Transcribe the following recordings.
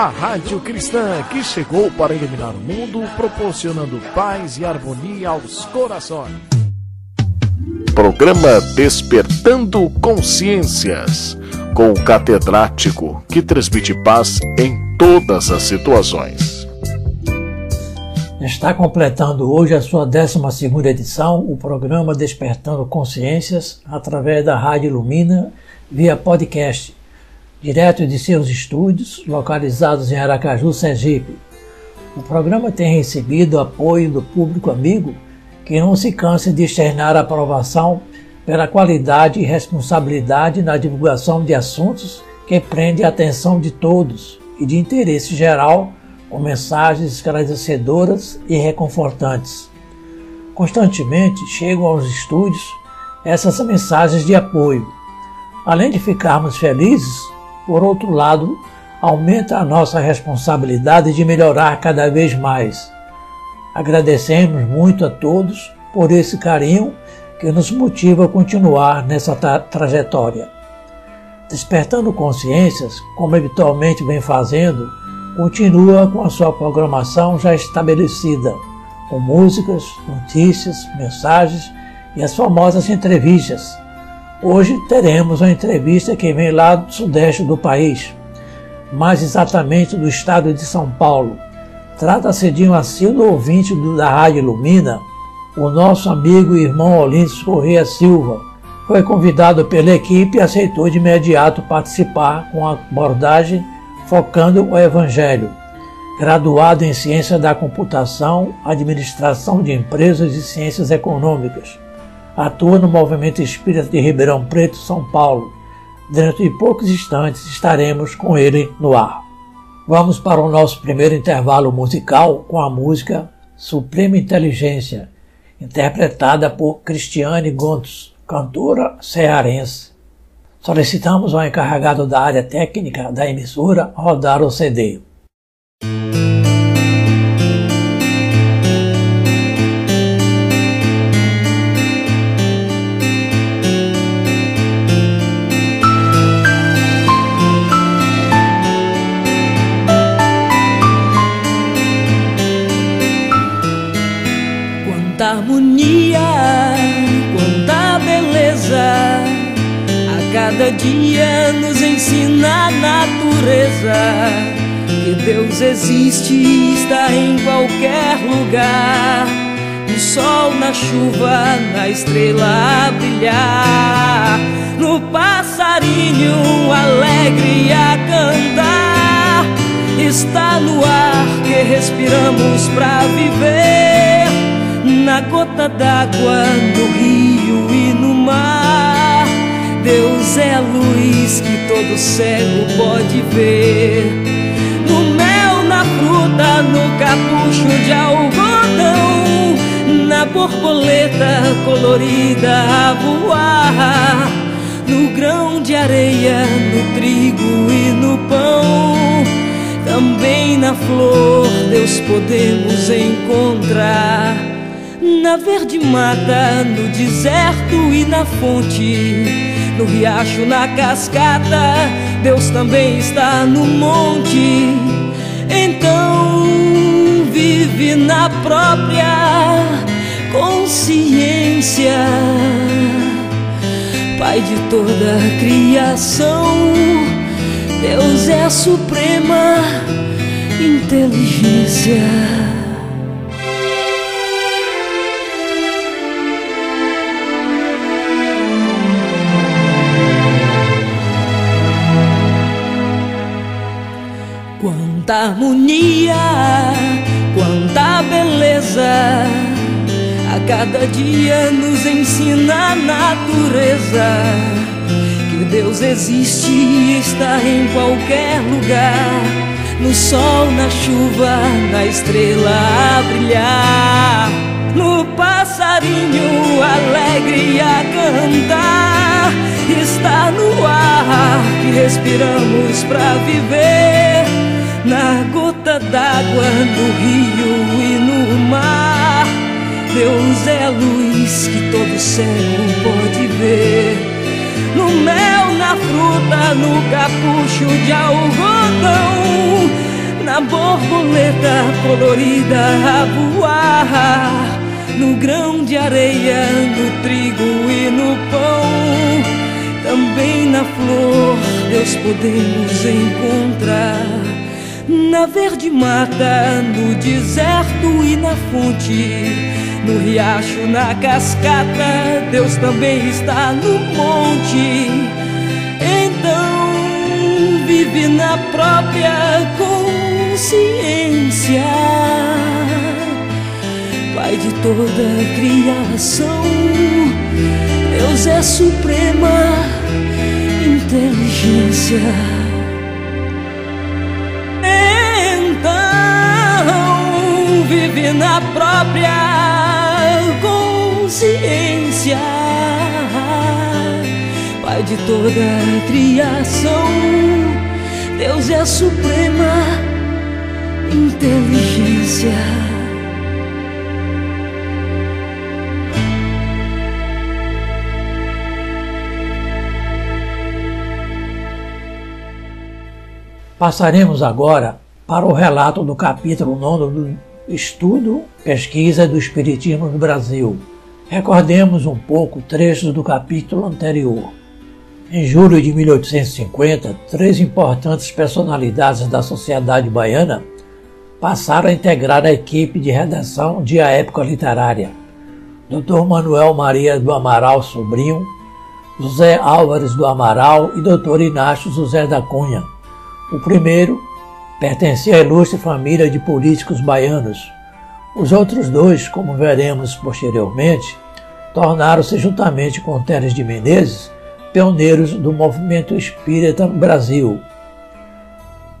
A Rádio Cristã que chegou para iluminar o mundo, proporcionando paz e harmonia aos corações. Programa Despertando Consciências, com o catedrático que transmite paz em todas as situações. Está completando hoje a sua 12 edição, o programa Despertando Consciências, através da Rádio Lumina, via podcast direto de seus estúdios, localizados em Aracaju, Sergipe. O programa tem recebido apoio do público amigo que não se cansa de externar aprovação pela qualidade e responsabilidade na divulgação de assuntos que prende a atenção de todos e de interesse geral, com mensagens esclarecedoras e reconfortantes. Constantemente chegam aos estúdios essas mensagens de apoio. Além de ficarmos felizes, por outro lado, aumenta a nossa responsabilidade de melhorar cada vez mais. Agradecemos muito a todos por esse carinho que nos motiva a continuar nessa tra trajetória. Despertando Consciências, como habitualmente vem fazendo, continua com a sua programação já estabelecida, com músicas, notícias, mensagens e as famosas entrevistas Hoje teremos uma entrevista que vem lá do sudeste do país, mais exatamente do estado de São Paulo. Trata-se de um assíduo ouvinte da Rádio Lumina, o nosso amigo e irmão Olímpio Correia Silva. Foi convidado pela equipe e aceitou de imediato participar com a abordagem focando o Evangelho. Graduado em Ciência da Computação, Administração de Empresas e Ciências Econômicas atua no Movimento Espírita de Ribeirão Preto, São Paulo. Dentro de poucos instantes estaremos com ele no ar. Vamos para o nosso primeiro intervalo musical com a música Suprema Inteligência, interpretada por Cristiane Gontos, cantora cearense. Solicitamos ao encarregado da área técnica da emissora rodar o CD. Ensina a natureza que Deus existe e está em qualquer lugar. No sol, na chuva, na estrela a brilhar, no passarinho alegre a cantar. Está no ar que respiramos para viver, na gota d'água, todo cego pode ver. No mel, na fruta, no capucho de algodão, na borboleta colorida a voar, no grão de areia, no trigo e no pão. Também na flor, Deus podemos encontrar. Na verde mata, no deserto e na fonte no riacho, na cascata, Deus também está no monte. Então vive na própria consciência, Pai de toda a criação. Deus é a suprema inteligência. Harmonia, quanta beleza. A cada dia nos ensina a natureza que Deus existe e está em qualquer lugar. No sol, na chuva, na estrela a brilhar, no passarinho alegre a cantar. Está no ar que respiramos para viver na gota d'água, no rio e no mar. Deus é a luz que todo cego pode ver. No mel, na fruta, no capucho de algodão. na borboleta colorida a voar, no grão de areia, no trigo e no pão, também na flor Deus podemos encontrar. Na verde mata, no deserto e na fonte, no riacho, na cascata, Deus também está no monte. Então vive na própria consciência, Pai de toda a criação, Deus é suprema inteligência. Vive na própria consciência. Pai de toda a criação, Deus é a suprema inteligência. Passaremos agora para o relato do capítulo 9 do Estudo, pesquisa do Espiritismo no Brasil. Recordemos um pouco trechos do capítulo anterior. Em julho de 1850, três importantes personalidades da sociedade baiana passaram a integrar a equipe de redação de A Época Literária. Dr. Manuel Maria do Amaral Sobrinho, José Álvares do Amaral e Dr. Inácio José da Cunha. O primeiro Pertencia à ilustre família de políticos baianos. Os outros dois, como veremos posteriormente, tornaram-se, juntamente com Teres de Menezes, pioneiros do movimento espírita no Brasil.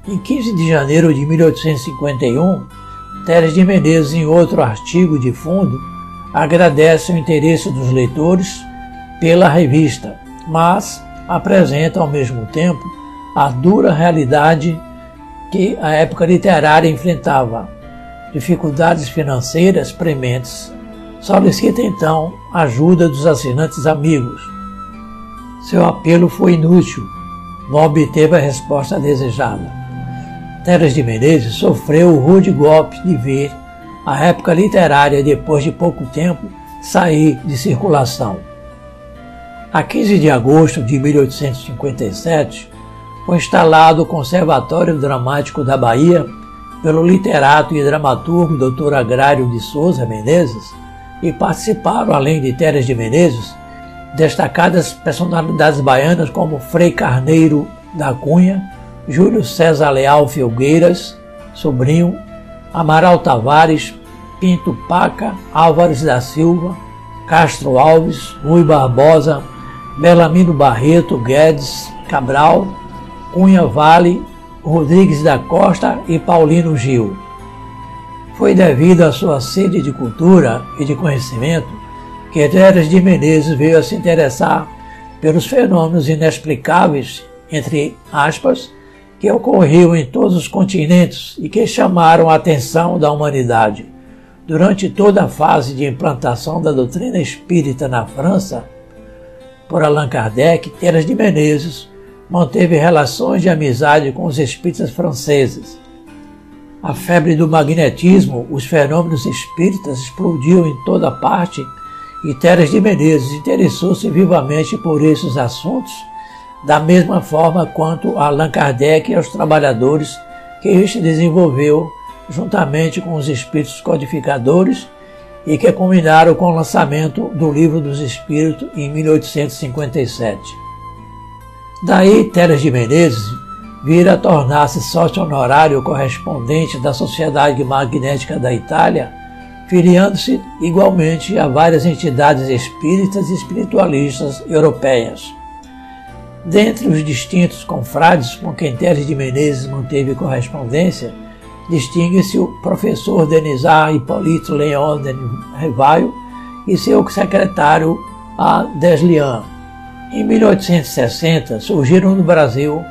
Em 15 de janeiro de 1851, Teres de Menezes, em outro artigo de fundo, agradece o interesse dos leitores pela revista, mas apresenta ao mesmo tempo a dura realidade que a época literária enfrentava dificuldades financeiras prementes, solicita então a ajuda dos assinantes amigos. Seu apelo foi inútil, não obteve a resposta desejada. Teres de Menezes sofreu o rude golpe de ver a época literária, depois de pouco tempo, sair de circulação. A 15 de agosto de 1857, foi instalado o Conservatório Dramático da Bahia pelo literato e dramaturgo Dr. Agrário de Souza Menezes e participaram, além de Teres de Menezes, destacadas personalidades baianas como Frei Carneiro da Cunha, Júlio César Leal Filgueiras, sobrinho, Amaral Tavares, Pinto Paca, Álvares da Silva, Castro Alves, Rui Barbosa, Belamino Barreto Guedes Cabral, Cunha Vale, Rodrigues da Costa e Paulino Gil. Foi devido à sua sede de cultura e de conhecimento que Teres de Menezes veio a se interessar pelos fenômenos inexplicáveis, entre aspas, que ocorriam em todos os continentes e que chamaram a atenção da humanidade. Durante toda a fase de implantação da doutrina espírita na França, por Allan Kardec, Teres de Menezes manteve relações de amizade com os espíritas franceses. A febre do magnetismo, os fenômenos espíritas explodiu em toda parte e Teres de Menezes interessou-se vivamente por esses assuntos, da mesma forma quanto Allan Kardec e os trabalhadores que este desenvolveu juntamente com os espíritos codificadores e que culminaram com o lançamento do Livro dos Espíritos em 1857. Daí, Teres de Menezes vira a tornar-se sócio honorário correspondente da Sociedade Magnética da Itália, filiando-se igualmente a várias entidades espíritas e espiritualistas europeias. Dentre os distintos confrades com quem Teres de Menezes manteve correspondência, distingue-se o professor Denisar Hipólito Leon de Revaio e seu secretário A. Deslian. Em 1860 surgiram no Brasil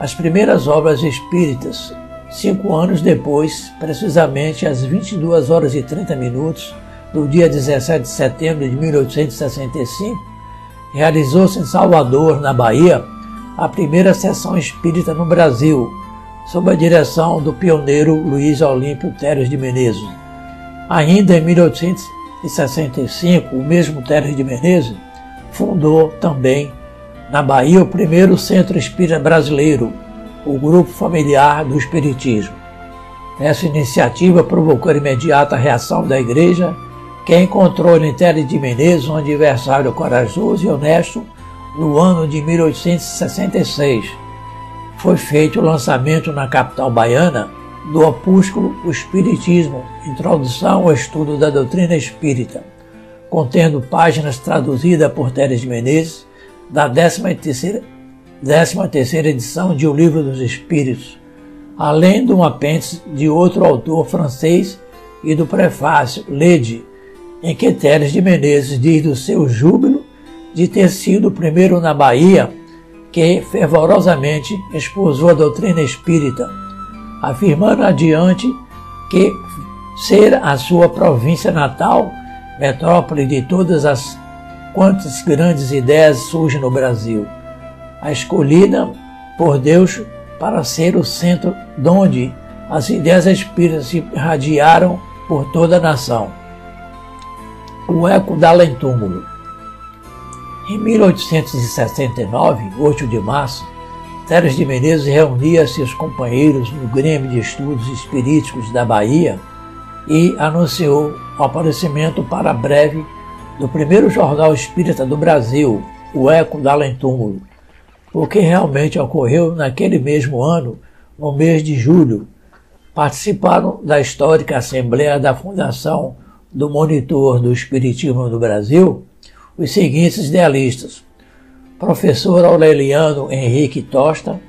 as primeiras obras espíritas. Cinco anos depois, precisamente às 22 horas e 30 minutos do dia 17 de setembro de 1865, realizou-se em Salvador, na Bahia, a primeira sessão espírita no Brasil, sob a direção do pioneiro Luiz Olímpio Teres de Menezes. Ainda em 1865, o mesmo Teres de Menezes fundou também na Bahia o primeiro centro espírita brasileiro, o Grupo Familiar do Espiritismo. Essa iniciativa provocou imediata reação da igreja, que encontrou em Teres de Menezes um adversário corajoso e honesto no ano de 1866. Foi feito o lançamento na capital baiana do opúsculo O Espiritismo, Introdução ao Estudo da Doutrina Espírita, contendo páginas traduzidas por Teres de Menezes da 13ª, 13ª edição de O Livro dos Espíritos, além de um apêndice de outro autor francês e do prefácio Lede, em que Teres de Menezes diz do seu júbilo de ter sido o primeiro na Bahia que fervorosamente esposou a doutrina espírita, afirmando adiante que ser a sua província natal, metrópole de todas as quantas grandes ideias surgem no Brasil, a escolhida por Deus para ser o centro donde as ideias espíritas se irradiaram por toda a nação. O eco da Lentúmulo em 1869, 8 de março, Teres de Menezes reunia seus companheiros no Grêmio de Estudos Espiríticos da Bahia e anunciou o aparecimento para breve do primeiro jornal espírita do Brasil, o Eco da Além-Túmulo, o que realmente ocorreu naquele mesmo ano, no mês de julho. Participaram da histórica Assembleia da Fundação do Monitor do Espiritismo do Brasil os seguintes idealistas: professor Aureliano Henrique Tosta,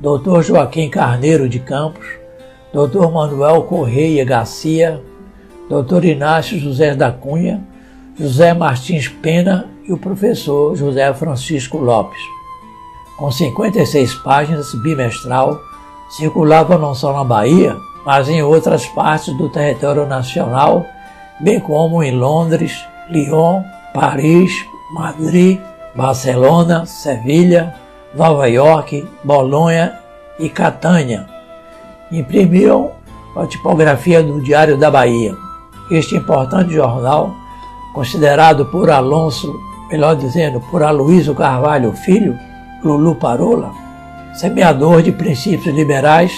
Dr. Joaquim Carneiro de Campos, Dr. Manuel Correia Garcia, Dr. Inácio José da Cunha, José Martins Pena e o professor José Francisco Lopes. Com 56 páginas, bimestral, circulava não só na Bahia, mas em outras partes do território nacional, bem como em Londres, Lyon, Paris, Madrid, Barcelona, Sevilha, Nova York, Bolonha e Catânia. Imprimiram a tipografia do Diário da Bahia. Este importante jornal, considerado por Alonso, melhor dizendo, por Aloysio Carvalho Filho, Lulu Parola, semeador de princípios liberais,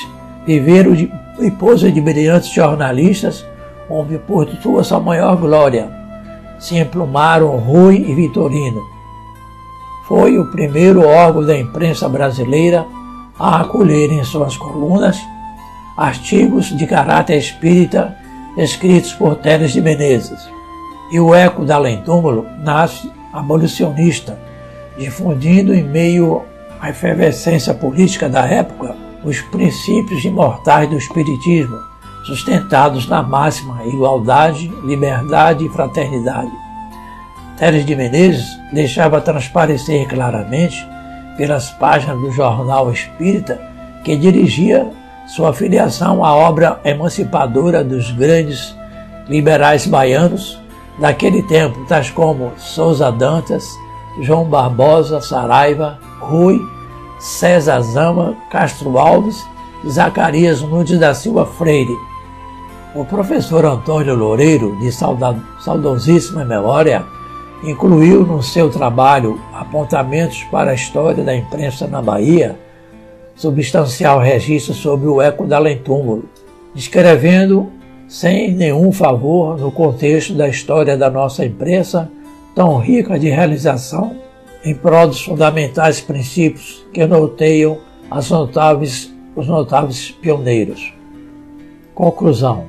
viveiro de, e de brilhantes jornalistas, onde por sua maior glória se emplumaram Rui e Vitorino. Foi o primeiro órgão da imprensa brasileira a acolher em suas colunas artigos de caráter espírita escritos por Teres de Menezes. E o eco da Além-Túmulo nasce abolicionista, difundindo em meio à efervescência política da época os princípios imortais do Espiritismo, sustentados na máxima igualdade, liberdade e fraternidade. Teres de Menezes deixava transparecer claramente, pelas páginas do jornal Espírita, que dirigia sua filiação à obra emancipadora dos grandes liberais baianos daquele tempo, tais como Souza Dantas, João Barbosa, Saraiva, Rui, César Zama, Castro Alves e Zacarias Nunes da Silva Freire, o professor Antônio Loureiro, de saudosíssima memória, incluiu no seu trabalho Apontamentos para a História da Imprensa na Bahia substancial registro sobre o eco da Lentúmulo, descrevendo sem nenhum favor no contexto da história da nossa imprensa, tão rica de realização em prol dos fundamentais princípios que noteiam notáveis, os notáveis pioneiros. Conclusão.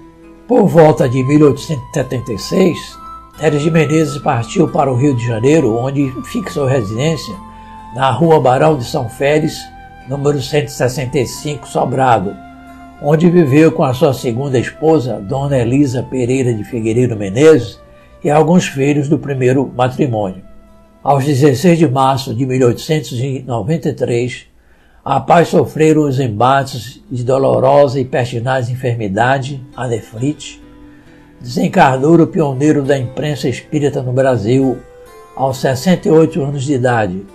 Por volta de 1876, Teres de Menezes partiu para o Rio de Janeiro, onde fixou residência na Rua Barão de São Félix, número 165, Sobrado, onde viveu com a sua segunda esposa, Dona Elisa Pereira de Figueiredo Menezes, e alguns filhos do primeiro matrimônio. Aos 16 de março de 1893, Após sofrer os embates de dolorosa e pertinaz enfermidade, a nefrite, desencarnou o pioneiro da imprensa espírita no Brasil, aos 68 anos de idade.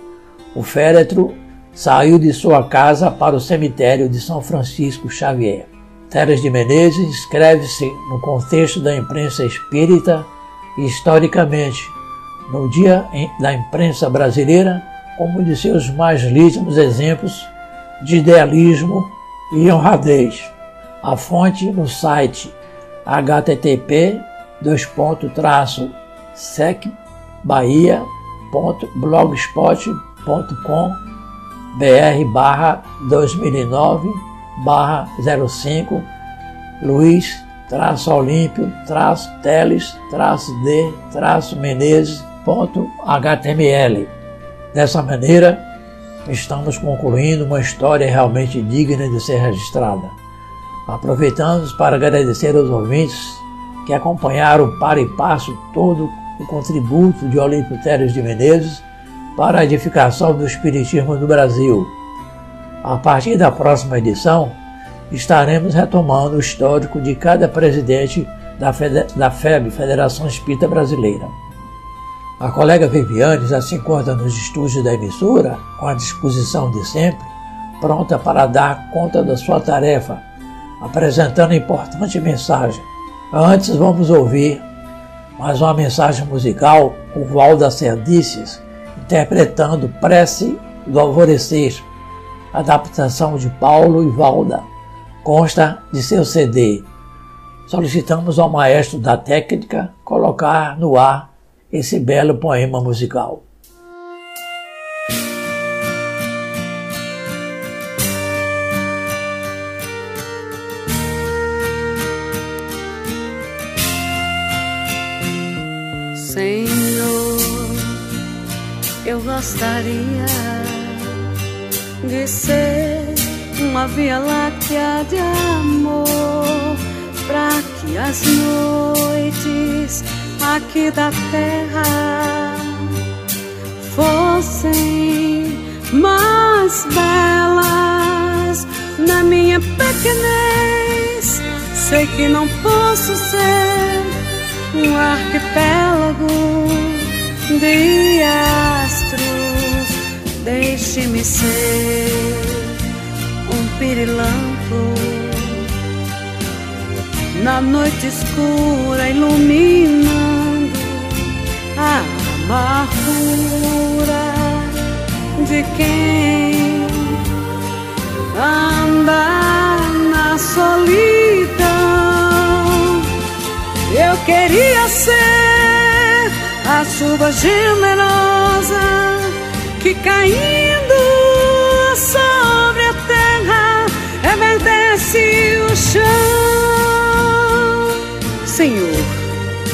O féretro saiu de sua casa para o cemitério de São Francisco Xavier. Teres de Menezes inscreve-se no contexto da imprensa espírita e, historicamente, no dia da imprensa brasileira, como um de seus mais lícimos exemplos de idealismo e honradez. A fonte no site http secbahia.blogspot.com br barra 2009 barra 05 Luiz traço Olímpio traço Teles traço D traço Menezes ponto HTML. Dessa maneira, estamos concluindo uma história realmente digna de ser registrada. Aproveitamos para agradecer aos ouvintes que acompanharam para e passo todo o contributo de Olímpio Teres de Menezes para a edificação do Espiritismo no Brasil. A partir da próxima edição, estaremos retomando o histórico de cada presidente da, FEB, Federação Espírita Brasileira. A colega Viviane já se encontra nos estúdios da emissora, com a disposição de sempre, pronta para dar conta da sua tarefa, apresentando importante mensagem. Antes, vamos ouvir mais uma mensagem musical, o Valda Serdices, interpretando Prece do Alvorecer, adaptação de Paulo e Valda, consta de seu CD. Solicitamos ao maestro da técnica colocar no ar esse belo poema musical. Gostaria de ser uma via láctea de amor para que as noites aqui da terra fossem mais belas na minha pequenez. Sei que não posso ser um arquipélago de astros, deixe-me ser um pirilampo na noite escura iluminando a amargura de quem anda na solidão. Eu queria ser a chuva generosa que caindo sobre a terra reverdece o chão. Senhor,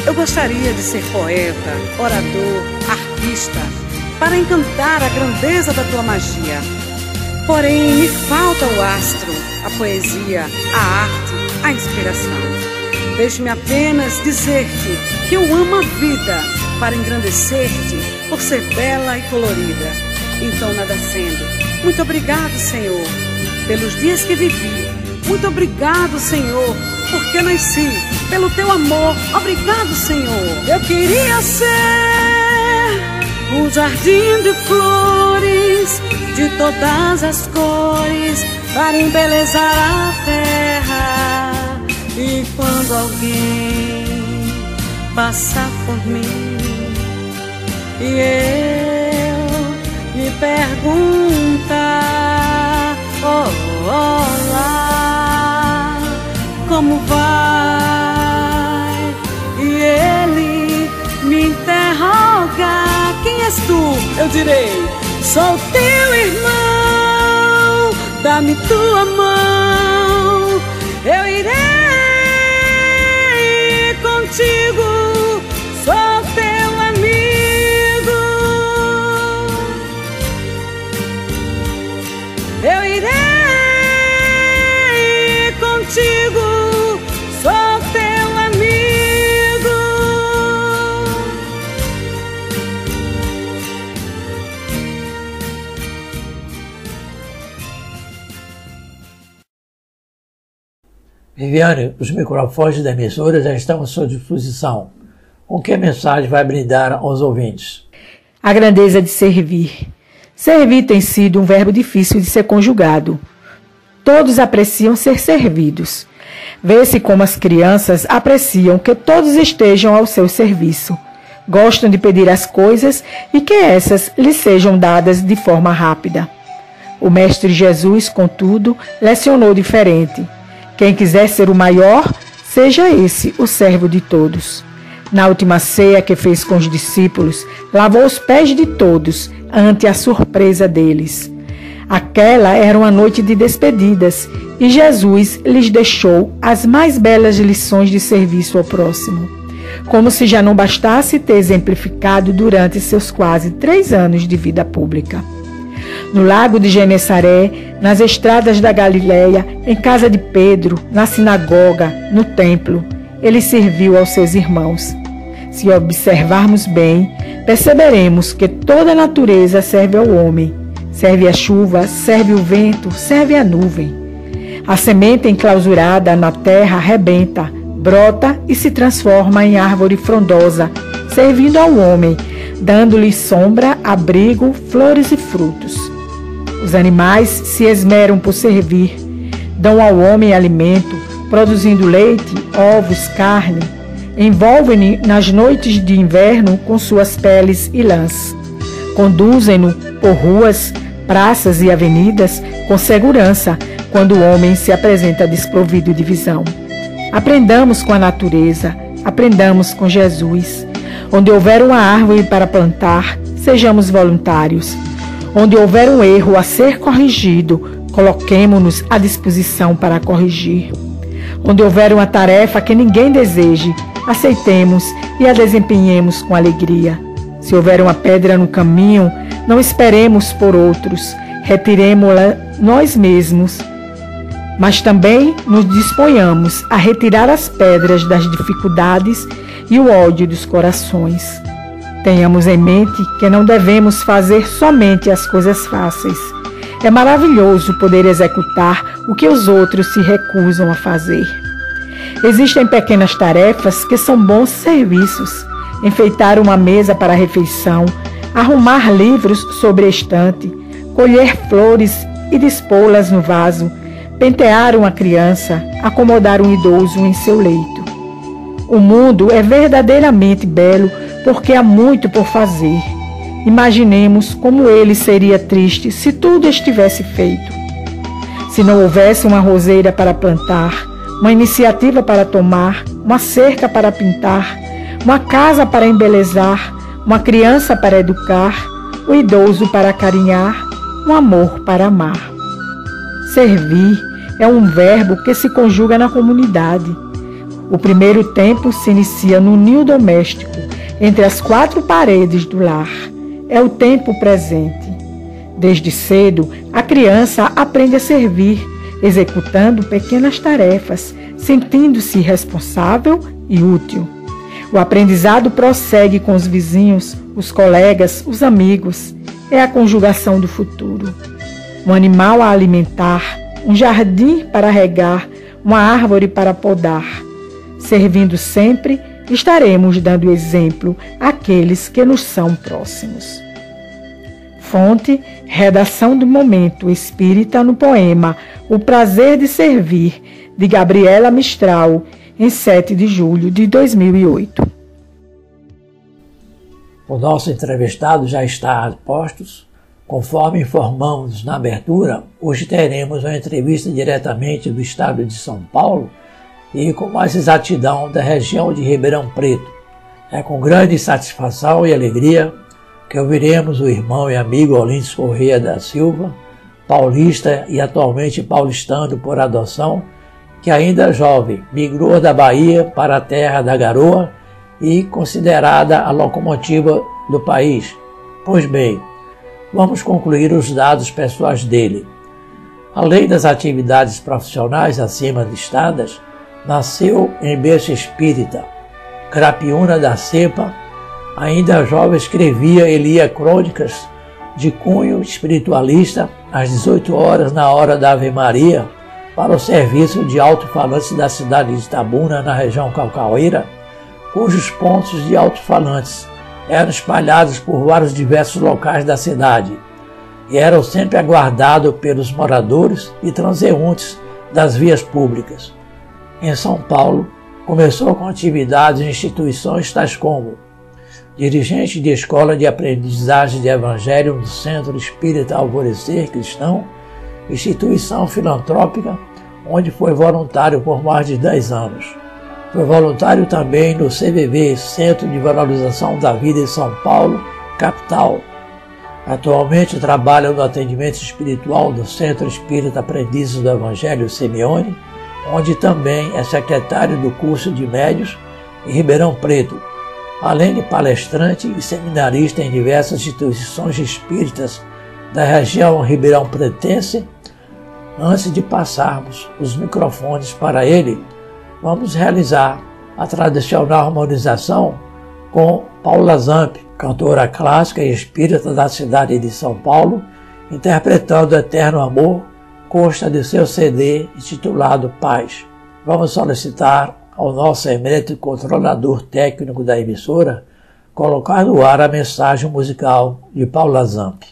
eu gostaria de ser poeta, orador, artista, para encantar a grandeza da tua magia. Porém, me falta o astro, a poesia, a arte, a inspiração. Deixe-me apenas dizer-te que eu amo a vida para engrandecer-te por ser bela e colorida. Então, nada sendo. Muito obrigado, Senhor, pelos dias que vivi. Muito obrigado, Senhor, porque nasci. Pelo teu amor, obrigado, Senhor. Eu queria ser um jardim de flores de todas as cores para embelezar a terra. E quando alguém passar por mim, e eu me perguntar: oh, Olá, como vai? E ele me interroga: Quem és tu? Eu direi: Sou teu irmão, dá-me tua mão, eu irei contigo. Viviane, os microfones da emissora já estão à sua disposição. Com que mensagem vai brindar aos ouvintes? A grandeza de servir Servir tem sido um verbo difícil de ser conjugado. Todos apreciam ser servidos. Vê-se como as crianças apreciam que todos estejam ao seu serviço. Gostam de pedir as coisas e que essas lhes sejam dadas de forma rápida. O Mestre Jesus, contudo, lecionou diferente. Quem quiser ser o maior, seja esse o servo de todos. Na última ceia que fez com os discípulos, lavou os pés de todos ante a surpresa deles. Aquela era uma noite de despedidas e Jesus lhes deixou as mais belas lições de serviço ao próximo. Como se já não bastasse ter exemplificado durante seus quase três anos de vida pública. No lago de Genessaré, nas estradas da Galileia, em casa de Pedro, na sinagoga, no templo, ele serviu aos seus irmãos. Se observarmos bem, perceberemos que toda a natureza serve ao homem Serve a chuva, serve o vento, serve a nuvem. A semente enclausurada na terra rebenta, brota e se transforma em árvore frondosa, servindo ao homem, dando-lhe sombra, abrigo, flores e frutos. Os animais se esmeram por servir, dão ao homem alimento, produzindo leite, ovos, carne. Envolvem-no nas noites de inverno com suas peles e lãs. Conduzem-no por ruas praças e avenidas com segurança quando o homem se apresenta desprovido de visão. Aprendamos com a natureza, aprendamos com Jesus. Onde houver uma árvore para plantar, sejamos voluntários. Onde houver um erro a ser corrigido, coloquemo-nos à disposição para corrigir. Onde houver uma tarefa que ninguém deseje, aceitemos e a desempenhemos com alegria. Se houver uma pedra no caminho, não esperemos por outros, retiremo-la nós mesmos, mas também nos disponhamos a retirar as pedras das dificuldades e o ódio dos corações. Tenhamos em mente que não devemos fazer somente as coisas fáceis. É maravilhoso poder executar o que os outros se recusam a fazer. Existem pequenas tarefas que são bons serviços. Enfeitar uma mesa para a refeição, arrumar livros sobre a estante, colher flores e dispô-las no vaso, pentear uma criança, acomodar um idoso em seu leito. O mundo é verdadeiramente belo porque há muito por fazer. Imaginemos como ele seria triste se tudo estivesse feito. Se não houvesse uma roseira para plantar, uma iniciativa para tomar, uma cerca para pintar, uma casa para embelezar, uma criança para educar, o idoso para carinhar, um amor para amar. Servir é um verbo que se conjuga na comunidade. O primeiro tempo se inicia no ninho doméstico, entre as quatro paredes do lar. É o tempo presente. Desde cedo, a criança aprende a servir, executando pequenas tarefas, sentindo-se responsável e útil. O aprendizado prossegue com os vizinhos, os colegas, os amigos. É a conjugação do futuro. Um animal a alimentar, um jardim para regar, uma árvore para podar. Servindo sempre, estaremos dando exemplo àqueles que nos são próximos. Fonte: Redação do Momento Espírita no poema O Prazer de Servir, de Gabriela Mistral em 7 de julho de 2008. O nosso entrevistado já está a postos. Conforme informamos na abertura, hoje teremos uma entrevista diretamente do estado de São Paulo e com mais exatidão da região de Ribeirão Preto. É com grande satisfação e alegria que ouviremos o irmão e amigo Olindes Correia da Silva, paulista e atualmente paulistano por adoção, que ainda jovem migrou da Bahia para a terra da garoa e considerada a locomotiva do país. Pois bem, vamos concluir os dados pessoais dele. Além das atividades profissionais acima listadas, nasceu em berço espírita, Crapiúna da Cepa, ainda jovem escrevia e lia crônicas de cunho espiritualista às 18 horas na hora da Ave Maria, para o serviço de alto-falantes da cidade de Itabuna, na região Calcaueira, cujos pontos de alto-falantes eram espalhados por vários diversos locais da cidade. e eram sempre aguardados pelos moradores e transeuntes das vias públicas. Em São Paulo, começou com atividades em instituições tais como dirigente de escola de aprendizagem de evangelho no Centro Espírita Alvorecer Cristão, instituição filantrópica onde foi voluntário por mais de 10 anos. Foi voluntário também no CVV, Centro de Valorização da Vida em São Paulo, capital. Atualmente trabalha no atendimento espiritual do Centro Espírita Aprendizes do Evangelho Simeone, onde também é secretário do curso de médios em Ribeirão Preto, além de palestrante e seminarista em diversas instituições espíritas da região Ribeirão Pretense. Antes de passarmos os microfones para ele, vamos realizar a tradicional harmonização com Paula Zamp, cantora clássica e espírita da cidade de São Paulo, interpretando Eterno Amor, consta de seu CD intitulado Paz. Vamos solicitar ao nosso emérito controlador técnico da emissora colocar no ar a mensagem musical de Paula Zamp.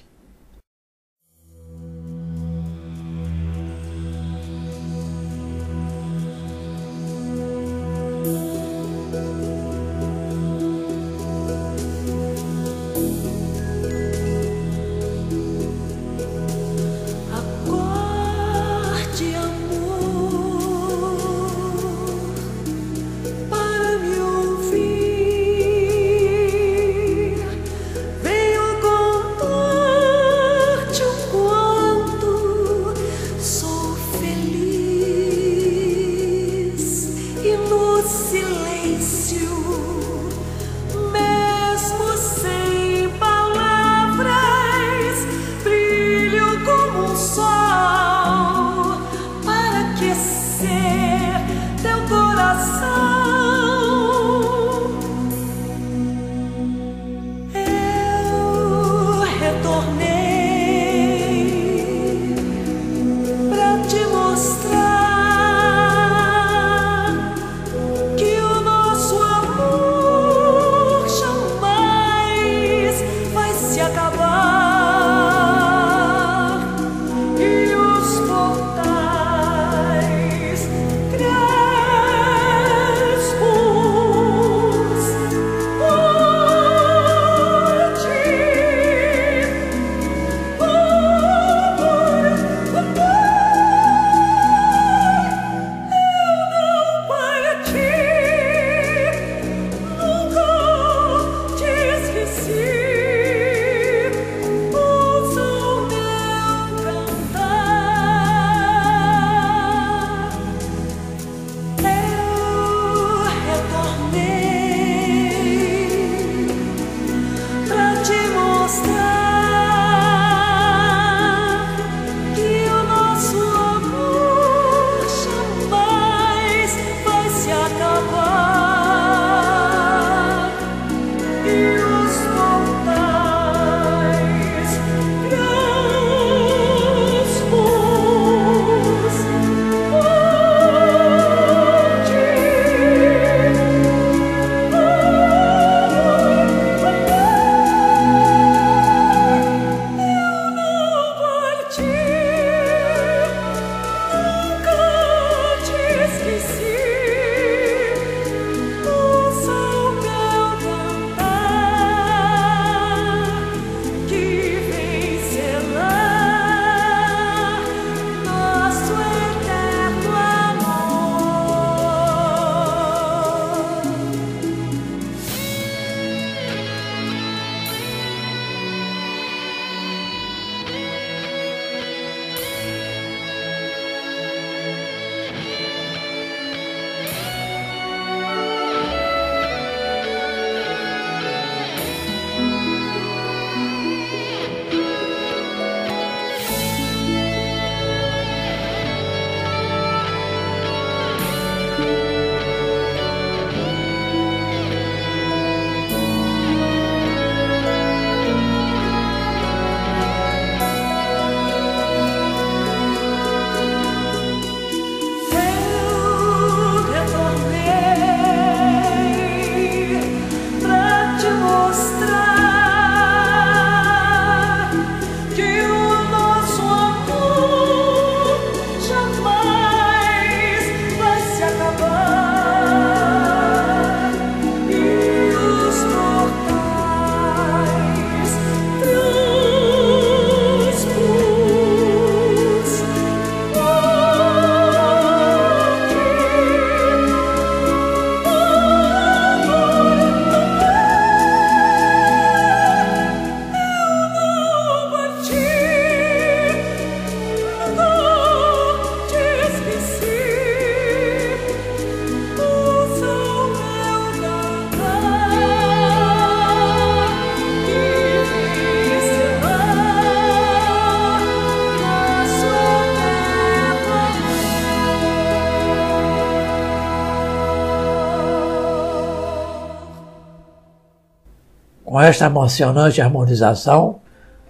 Esta emocionante harmonização,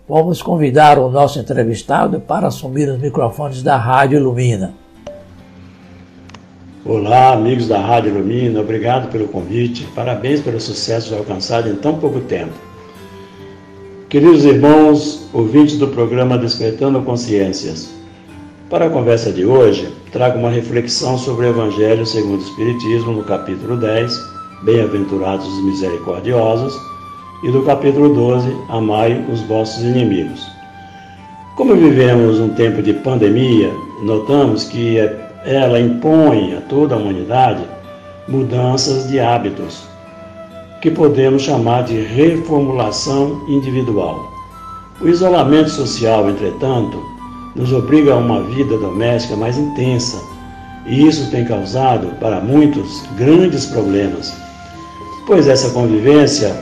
vamos convidar o nosso entrevistado para assumir os microfones da Rádio Ilumina. Olá, amigos da Rádio Ilumina, obrigado pelo convite, parabéns pelo sucesso alcançado em tão pouco tempo. Queridos irmãos, ouvintes do programa Despertando Consciências, para a conversa de hoje, trago uma reflexão sobre o Evangelho segundo o Espiritismo, no capítulo 10, Bem-aventurados os misericordiosos, e do capítulo 12, Amai os vossos inimigos. Como vivemos um tempo de pandemia, notamos que ela impõe a toda a humanidade mudanças de hábitos, que podemos chamar de reformulação individual. O isolamento social, entretanto, nos obriga a uma vida doméstica mais intensa, e isso tem causado, para muitos, grandes problemas, pois essa convivência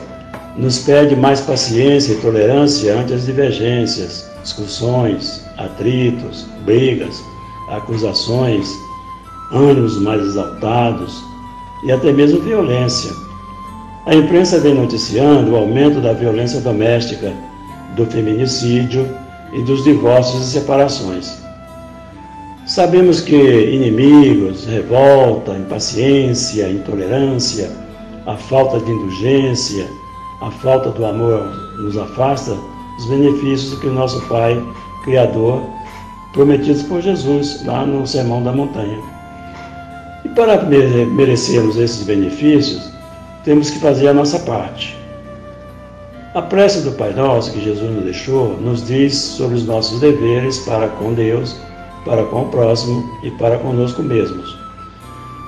nos pede mais paciência e tolerância ante as divergências, discussões, atritos, brigas, acusações, ânimos mais exaltados e até mesmo violência. A imprensa vem noticiando o aumento da violência doméstica, do feminicídio e dos divórcios e separações. Sabemos que inimigos, revolta, impaciência, intolerância, a falta de indulgência, a falta do amor nos afasta dos benefícios que o nosso Pai Criador prometidos por Jesus lá no Sermão da Montanha. E para merecermos esses benefícios, temos que fazer a nossa parte. A prece do Pai Nosso que Jesus nos deixou nos diz sobre os nossos deveres para com Deus, para com o próximo e para conosco mesmos.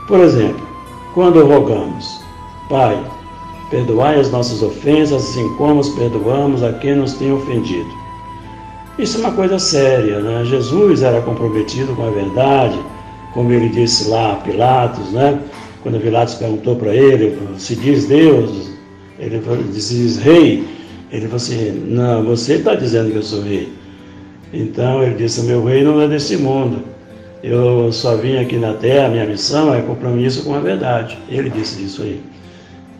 Por exemplo, quando rogamos, Pai, perdoai as nossas ofensas, assim como os perdoamos a quem nos tem ofendido. Isso é uma coisa séria, né? Jesus era comprometido com a verdade, como ele disse lá a Pilatos, né? Quando Pilatos perguntou para ele, se diz Deus, ele diz rei, ele falou assim, não, você está dizendo que eu sou rei. Então ele disse, meu reino não é desse mundo. Eu só vim aqui na terra, minha missão é compromisso com a verdade. Ele disse isso aí.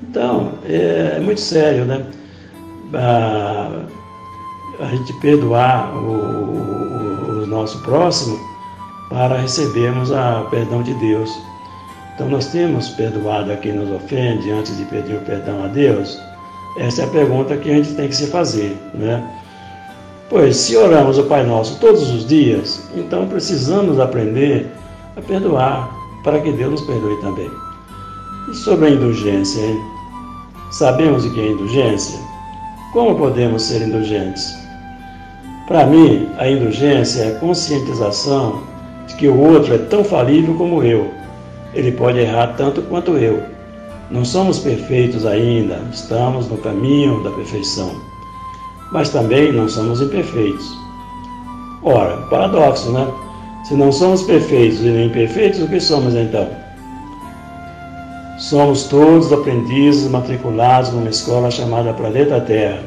Então, é, é muito sério, né? A, a gente perdoar o, o, o nosso próximo para recebermos o perdão de Deus. Então nós temos perdoado a quem nos ofende antes de pedir o perdão a Deus? Essa é a pergunta que a gente tem que se fazer, né? Pois se oramos o Pai Nosso todos os dias, então precisamos aprender a perdoar para que Deus nos perdoe também. E sobre a indulgência, hein? Sabemos o que é indulgência? Como podemos ser indulgentes? Para mim, a indulgência é a conscientização de que o outro é tão falível como eu ele pode errar tanto quanto eu. Não somos perfeitos ainda, estamos no caminho da perfeição. Mas também não somos imperfeitos. Ora, paradoxo, né? Se não somos perfeitos e nem imperfeitos, o que somos então? Somos todos aprendizes matriculados numa escola chamada Planeta Terra.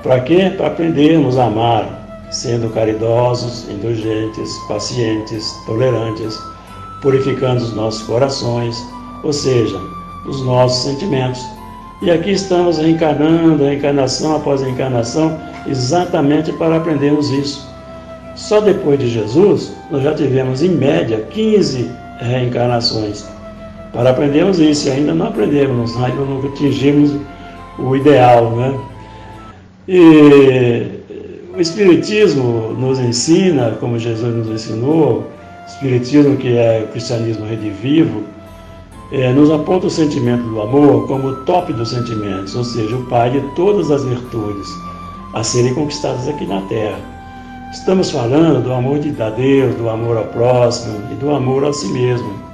Para quê? Para aprendermos a amar, sendo caridosos, indulgentes, pacientes, tolerantes purificando os nossos corações, ou seja, os nossos sentimentos. E aqui estamos reencarnando, a encarnação após a encarnação, exatamente para aprendermos isso. Só depois de Jesus, nós já tivemos em média 15 reencarnações para aprendermos isso, e ainda não aprendemos, ainda não atingimos o ideal. Né? E o Espiritismo nos ensina, como Jesus nos ensinou, Espiritismo, que é o cristianismo redivivo, é, nos aponta o sentimento do amor como o top dos sentimentos, ou seja, o pai de todas as virtudes a serem conquistadas aqui na Terra. Estamos falando do amor de Deus, do amor ao próximo e do amor a si mesmo.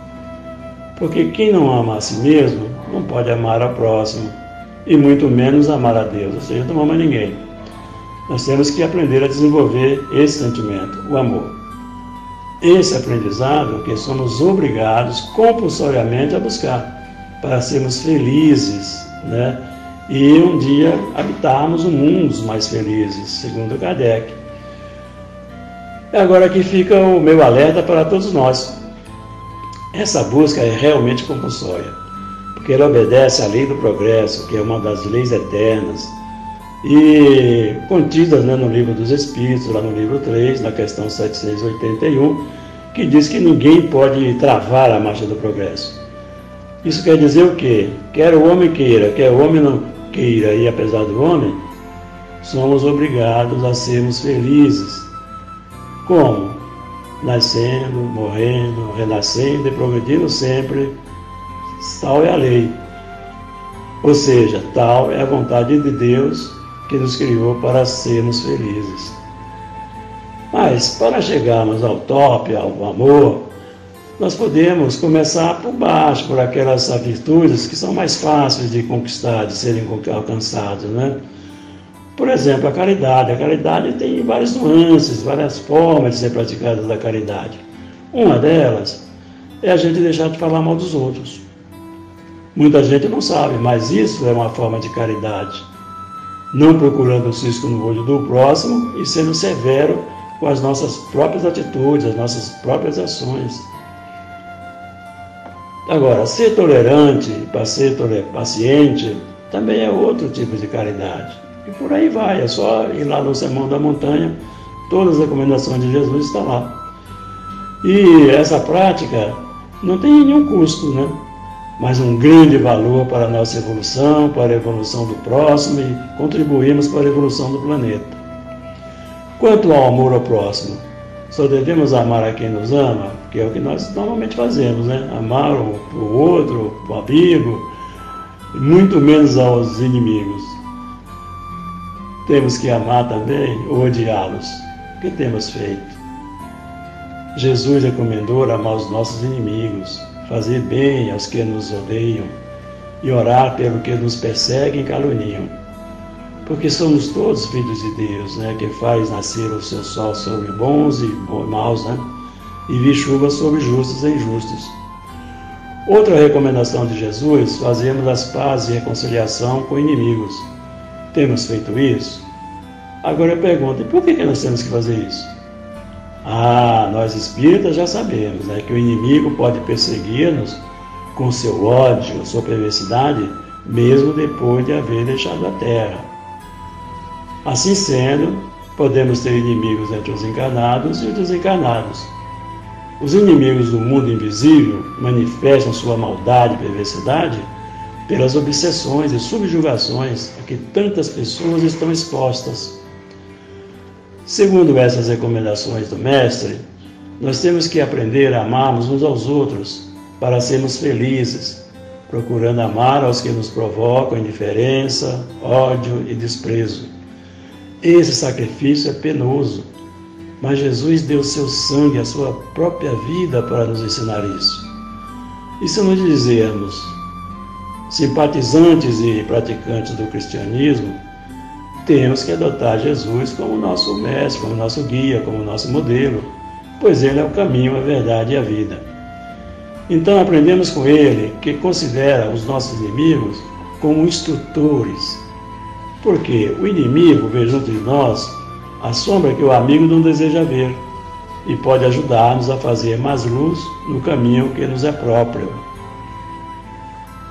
Porque quem não ama a si mesmo não pode amar ao próximo e muito menos amar a Deus, ou seja, não ama ninguém. Nós temos que aprender a desenvolver esse sentimento, o amor esse aprendizado que somos obrigados compulsoriamente a buscar para sermos felizes, né? E um dia habitarmos um mundo mais felizes, segundo Kardec. Agora aqui fica o meu alerta para todos nós. Essa busca é realmente compulsória, porque ele obedece à lei do progresso, que é uma das leis eternas, e contidas né, no livro dos Espíritos, lá no livro 3, na questão 781, que diz que ninguém pode travar a marcha do progresso. Isso quer dizer o quê? Quer o homem queira, quer o homem não queira, e apesar do homem, somos obrigados a sermos felizes. Como? Nascendo, morrendo, renascendo e progredindo sempre. Tal é a lei. Ou seja, tal é a vontade de Deus que nos criou para sermos felizes. Mas para chegarmos ao top, ao amor, nós podemos começar por baixo, por aquelas virtudes que são mais fáceis de conquistar, de serem alcançadas, né? Por exemplo, a caridade. A caridade tem várias nuances, várias formas de ser praticada da caridade. Uma delas é a gente deixar de falar mal dos outros. Muita gente não sabe, mas isso é uma forma de caridade. Não procurando o cisco no olho do próximo e sendo severo com as nossas próprias atitudes, as nossas próprias ações. Agora, ser tolerante, para ser paciente, também é outro tipo de caridade. E por aí vai, é só ir lá no Sermão da Montanha, todas as recomendações de Jesus estão lá. E essa prática não tem nenhum custo, né? mas um grande valor para a nossa evolução, para a evolução do próximo e contribuirmos para a evolução do planeta. Quanto ao amor ao próximo, só devemos amar a quem nos ama, que é o que nós normalmente fazemos, né? Amar o, o outro, o amigo, muito menos aos inimigos. Temos que amar também ou odiá-los. O que temos feito? Jesus recomendou amar os nossos inimigos, fazer bem aos que nos odeiam e orar pelo que nos perseguem e caluniam. Porque somos todos filhos de Deus, né, que faz nascer o seu sol sobre bons e maus, né, e vir chuva sobre justos e injustos. Outra recomendação de Jesus, fazemos as pazes e reconciliação com inimigos. Temos feito isso? Agora eu pergunto, e por que nós temos que fazer isso? Ah, nós espíritas já sabemos né, que o inimigo pode perseguir-nos com seu ódio, sua perversidade, mesmo depois de haver deixado a terra. Assim sendo, podemos ter inimigos entre os encarnados e os desencarnados. Os inimigos do mundo invisível manifestam sua maldade e perversidade pelas obsessões e subjugações a que tantas pessoas estão expostas. Segundo essas recomendações do Mestre, nós temos que aprender a amarmos uns aos outros para sermos felizes, procurando amar aos que nos provocam indiferença, ódio e desprezo. Esse sacrifício é penoso, mas Jesus deu seu sangue, a sua própria vida para nos ensinar isso. E se nos dizermos, simpatizantes e praticantes do cristianismo, temos que adotar Jesus como nosso mestre, como nosso guia, como nosso modelo, pois ele é o caminho, a verdade e a vida. Então aprendemos com ele que considera os nossos inimigos como instrutores, porque o inimigo vê junto de nós a sombra que o amigo não deseja ver e pode ajudar-nos a fazer mais luz no caminho que nos é próprio.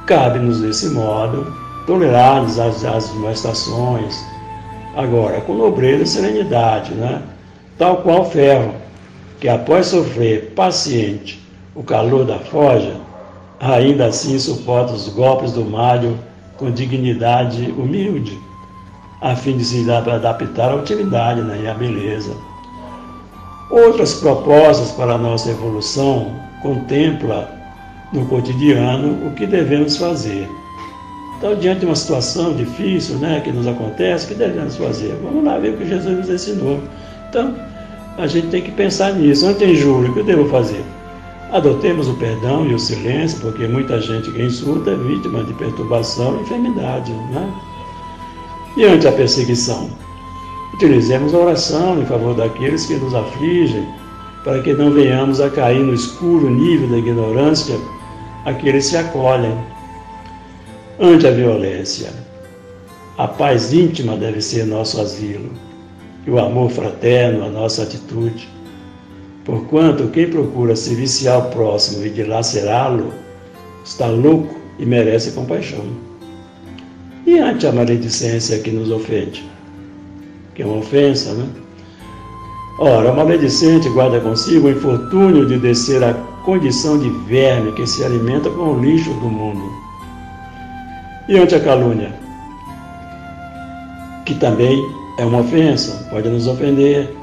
Cabe-nos, desse modo, tolerar as, as manifestações, Agora, com nobreza e serenidade, né? tal qual ferro, que após sofrer paciente o calor da forja, ainda assim suporta os golpes do malho com dignidade humilde, a fim de se adaptar à utilidade né? e à beleza. Outras propostas para a nossa evolução contempla no cotidiano o que devemos fazer então, diante de uma situação difícil né, que nos acontece, o que devemos fazer? Vamos lá ver o que Jesus nos ensinou. Então, a gente tem que pensar nisso. Ontem em julho, o que eu devo fazer? Adotemos o perdão e o silêncio, porque muita gente que insulta é vítima de perturbação e enfermidade. Né? E ante a perseguição? Utilizemos a oração em favor daqueles que nos afligem, para que não venhamos a cair no escuro nível da ignorância aqueles que se acolhem ante a violência. A paz íntima deve ser nosso asilo e o amor fraterno a nossa atitude. Porquanto quem procura se viciar ao próximo e dilacerá-lo está louco e merece compaixão. E ante a maledicência que nos ofende, que é uma ofensa, né? Ora, o maledicente guarda consigo o infortúnio de descer à condição de verme que se alimenta com o lixo do mundo. E ante a calúnia, que também é uma ofensa, pode nos ofender.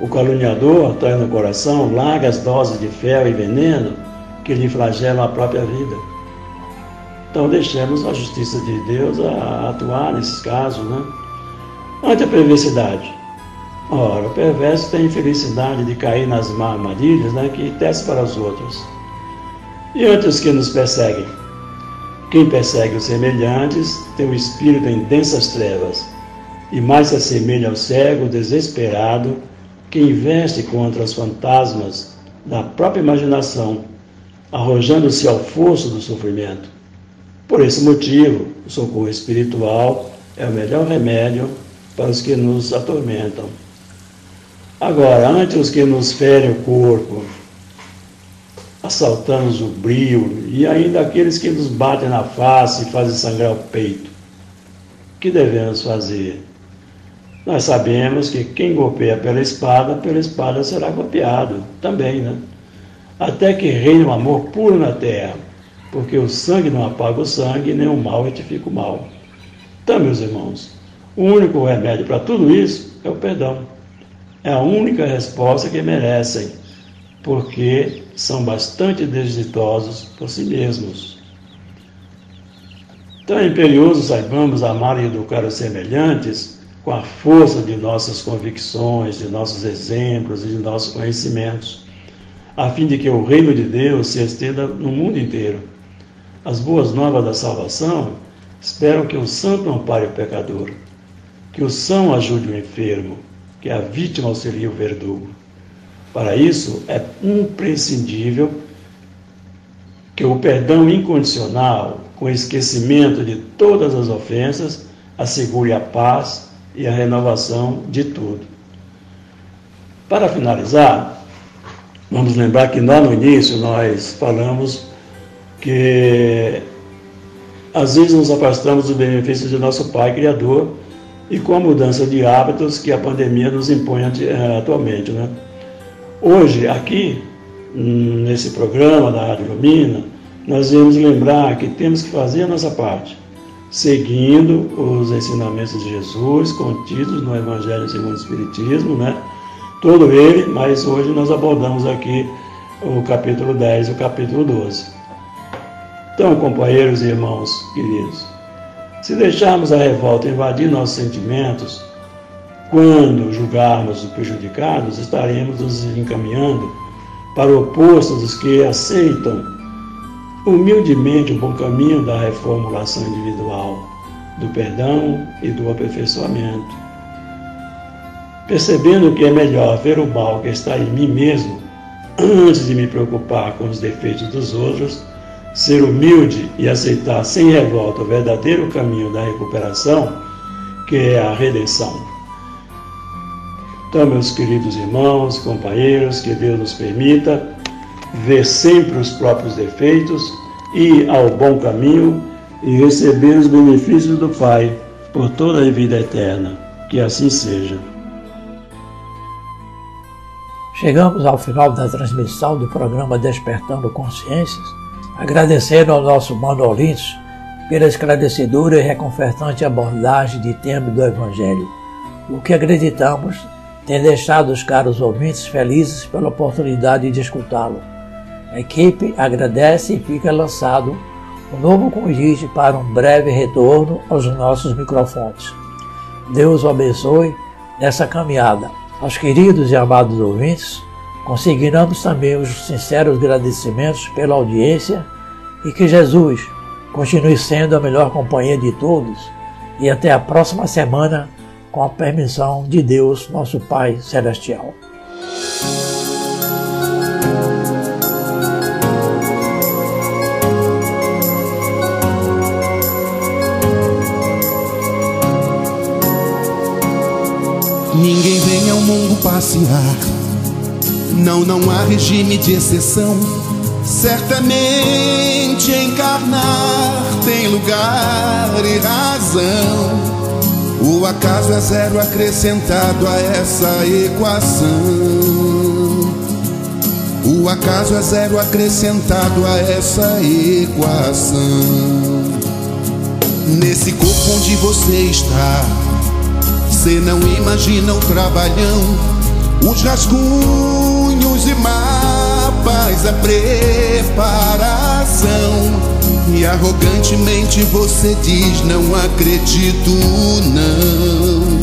O caluniador traz no coração largas doses de fel e veneno que lhe flagelam a própria vida. Então deixemos a justiça de Deus a atuar nesses casos, né? Ante a perversidade, Ora, o perverso tem infelicidade de cair nas armadilhas né, que tece para os outros. E outros que nos perseguem. Quem persegue os semelhantes tem o espírito em densas trevas, e mais se assemelha ao cego desesperado que investe contra os fantasmas da própria imaginação, arrojando-se ao fosso do sofrimento. Por esse motivo, o socorro espiritual é o melhor remédio para os que nos atormentam. Agora, antes os que nos ferem o corpo, assaltando o brilho, e ainda aqueles que nos batem na face e fazem sangrar o peito, o que devemos fazer? Nós sabemos que quem golpeia pela espada, pela espada será golpeado também, né? Até que reine o amor puro na terra, porque o sangue não apaga o sangue, nem o mal retifica o mal. Então, meus irmãos, o único remédio para tudo isso é o perdão. É a única resposta que merecem, porque são bastante desditosos por si mesmos. É imperioso saibamos amar e educar os semelhantes com a força de nossas convicções, de nossos exemplos e de nossos conhecimentos, a fim de que o reino de Deus se estenda no mundo inteiro. As boas novas da salvação esperam que o santo ampare o pecador, que o são ajude o enfermo, que a vítima auxilia o verdugo. Para isso, é imprescindível que o perdão incondicional, com esquecimento de todas as ofensas, assegure a paz e a renovação de tudo. Para finalizar, vamos lembrar que lá no início nós falamos que às vezes nos afastamos dos benefícios de nosso Pai Criador e com a mudança de hábitos que a pandemia nos impõe eh, atualmente. Né? Hoje, aqui, nesse programa da Rádio Lumina, nós vamos lembrar que temos que fazer a nossa parte, seguindo os ensinamentos de Jesus contidos no Evangelho segundo o Espiritismo, né? todo ele, mas hoje nós abordamos aqui o capítulo 10 e o capítulo 12. Então, companheiros e irmãos queridos, se deixarmos a revolta invadir nossos sentimentos, quando julgarmos os prejudicados, estaremos nos encaminhando para o oposto dos que aceitam humildemente o bom caminho da reformulação individual, do perdão e do aperfeiçoamento. Percebendo que é melhor ver o mal que está em mim mesmo antes de me preocupar com os defeitos dos outros, ser humilde e aceitar sem revolta o verdadeiro caminho da recuperação, que é a redenção. Então, meus queridos irmãos, companheiros, que Deus nos permita ver sempre os próprios defeitos, ir ao bom caminho e receber os benefícios do Pai por toda a vida eterna. Que assim seja. Chegamos ao final da transmissão do programa Despertando Consciências agradecendo ao nosso Mano pela esclarecedora e reconfortante abordagem de tema do Evangelho, o que acreditamos tem deixado os caros ouvintes felizes pela oportunidade de escutá-lo. A equipe agradece e fica lançado um novo convite para um breve retorno aos nossos microfones. Deus o abençoe nessa caminhada. Aos queridos e amados ouvintes, Consignamos também os sinceros agradecimentos pela audiência e que Jesus continue sendo a melhor companhia de todos. E até a próxima semana, com a permissão de Deus, nosso Pai Celestial. Ninguém vem ao mundo passear não, não há regime de exceção. Certamente encarnar tem lugar e razão. O acaso é zero acrescentado a essa equação. O acaso é zero acrescentado a essa equação. Nesse corpo onde você está, você não imagina o trabalhão, os rascunhos e mapas, a preparação. E arrogantemente você diz: Não acredito, não.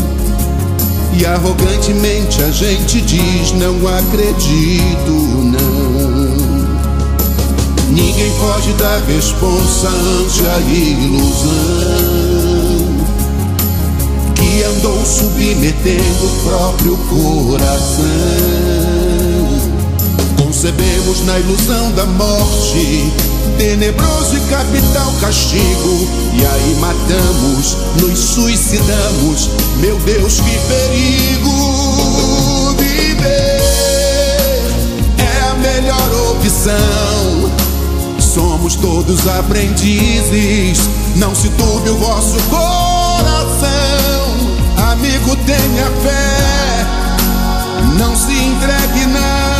E arrogantemente a gente diz: Não acredito, não. Ninguém foge da responsa ante a ilusão que andou submetendo o próprio coração. Concebemos na ilusão da morte tenebroso e capital castigo. E aí matamos, nos suicidamos. Meu Deus, que perigo! Viver é a melhor opção. Somos todos aprendizes. Não se turbe o vosso coração. Amigo, tenha fé. Não se entregue, não.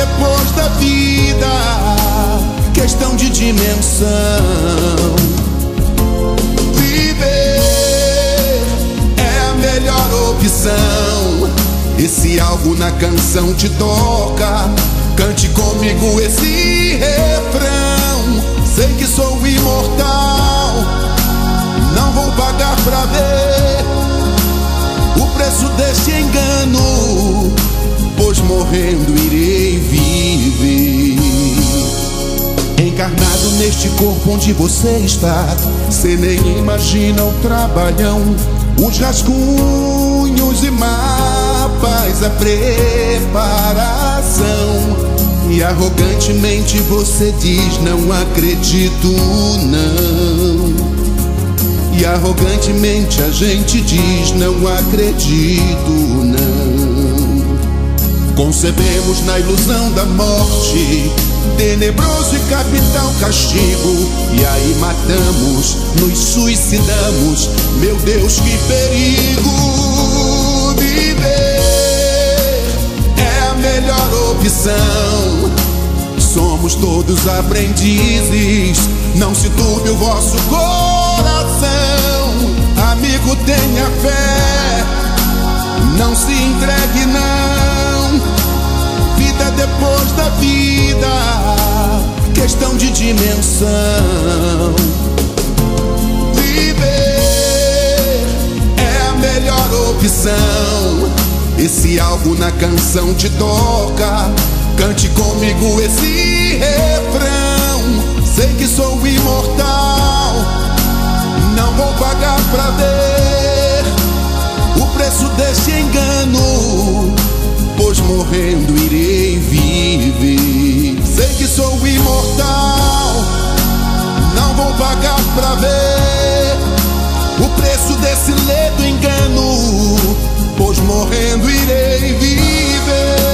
Depois da vida. Questão de dimensão. Viver é a melhor opção. Esse algo na canção te toca. Cante comigo esse refrão. Sei que sou imortal. Não vou pagar pra ver o preço desse engano. Morrendo irei viver. Encarnado neste corpo onde você está, cê nem imagina o trabalhão, os rascunhos e mapas, a preparação. E arrogantemente você diz: Não acredito, não. E arrogantemente a gente diz: Não acredito, não. Concebemos na ilusão da morte, tenebroso e capital castigo. E aí matamos, nos suicidamos. Meu Deus, que perigo! Viver é a melhor opção. Somos todos aprendizes. Não se turbe o vosso coração. Amigo, tenha fé. Não se entregue, não. Depois da vida. Questão de dimensão. Viver é a melhor opção. Esse algo na canção te toca. Cante comigo esse refrão. Sei que sou imortal. Não vou pagar pra ver o preço desse engano. Pois morrendo irei viver. Sei que sou imortal. Não vou pagar pra ver o preço desse ledo engano. Pois morrendo irei viver.